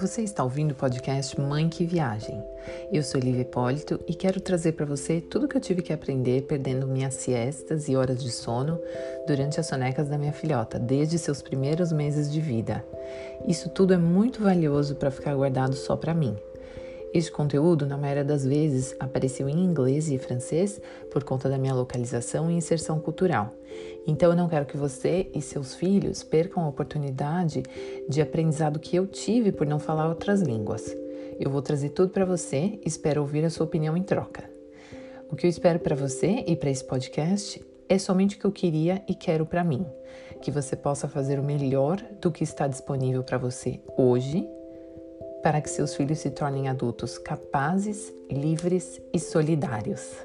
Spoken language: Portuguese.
Você está ouvindo o podcast Mãe que Viagem. Eu sou Lívia Hipólito e quero trazer para você tudo que eu tive que aprender perdendo minhas siestas e horas de sono durante as sonecas da minha filhota, desde seus primeiros meses de vida. Isso tudo é muito valioso para ficar guardado só para mim. Este conteúdo, na maioria das vezes, apareceu em inglês e francês por conta da minha localização e inserção cultural. Então, eu não quero que você e seus filhos percam a oportunidade de aprendizado que eu tive por não falar outras línguas. Eu vou trazer tudo para você e espero ouvir a sua opinião em troca. O que eu espero para você e para esse podcast é somente o que eu queria e quero para mim, que você possa fazer o melhor do que está disponível para você hoje para que seus filhos se tornem adultos capazes, livres e solidários.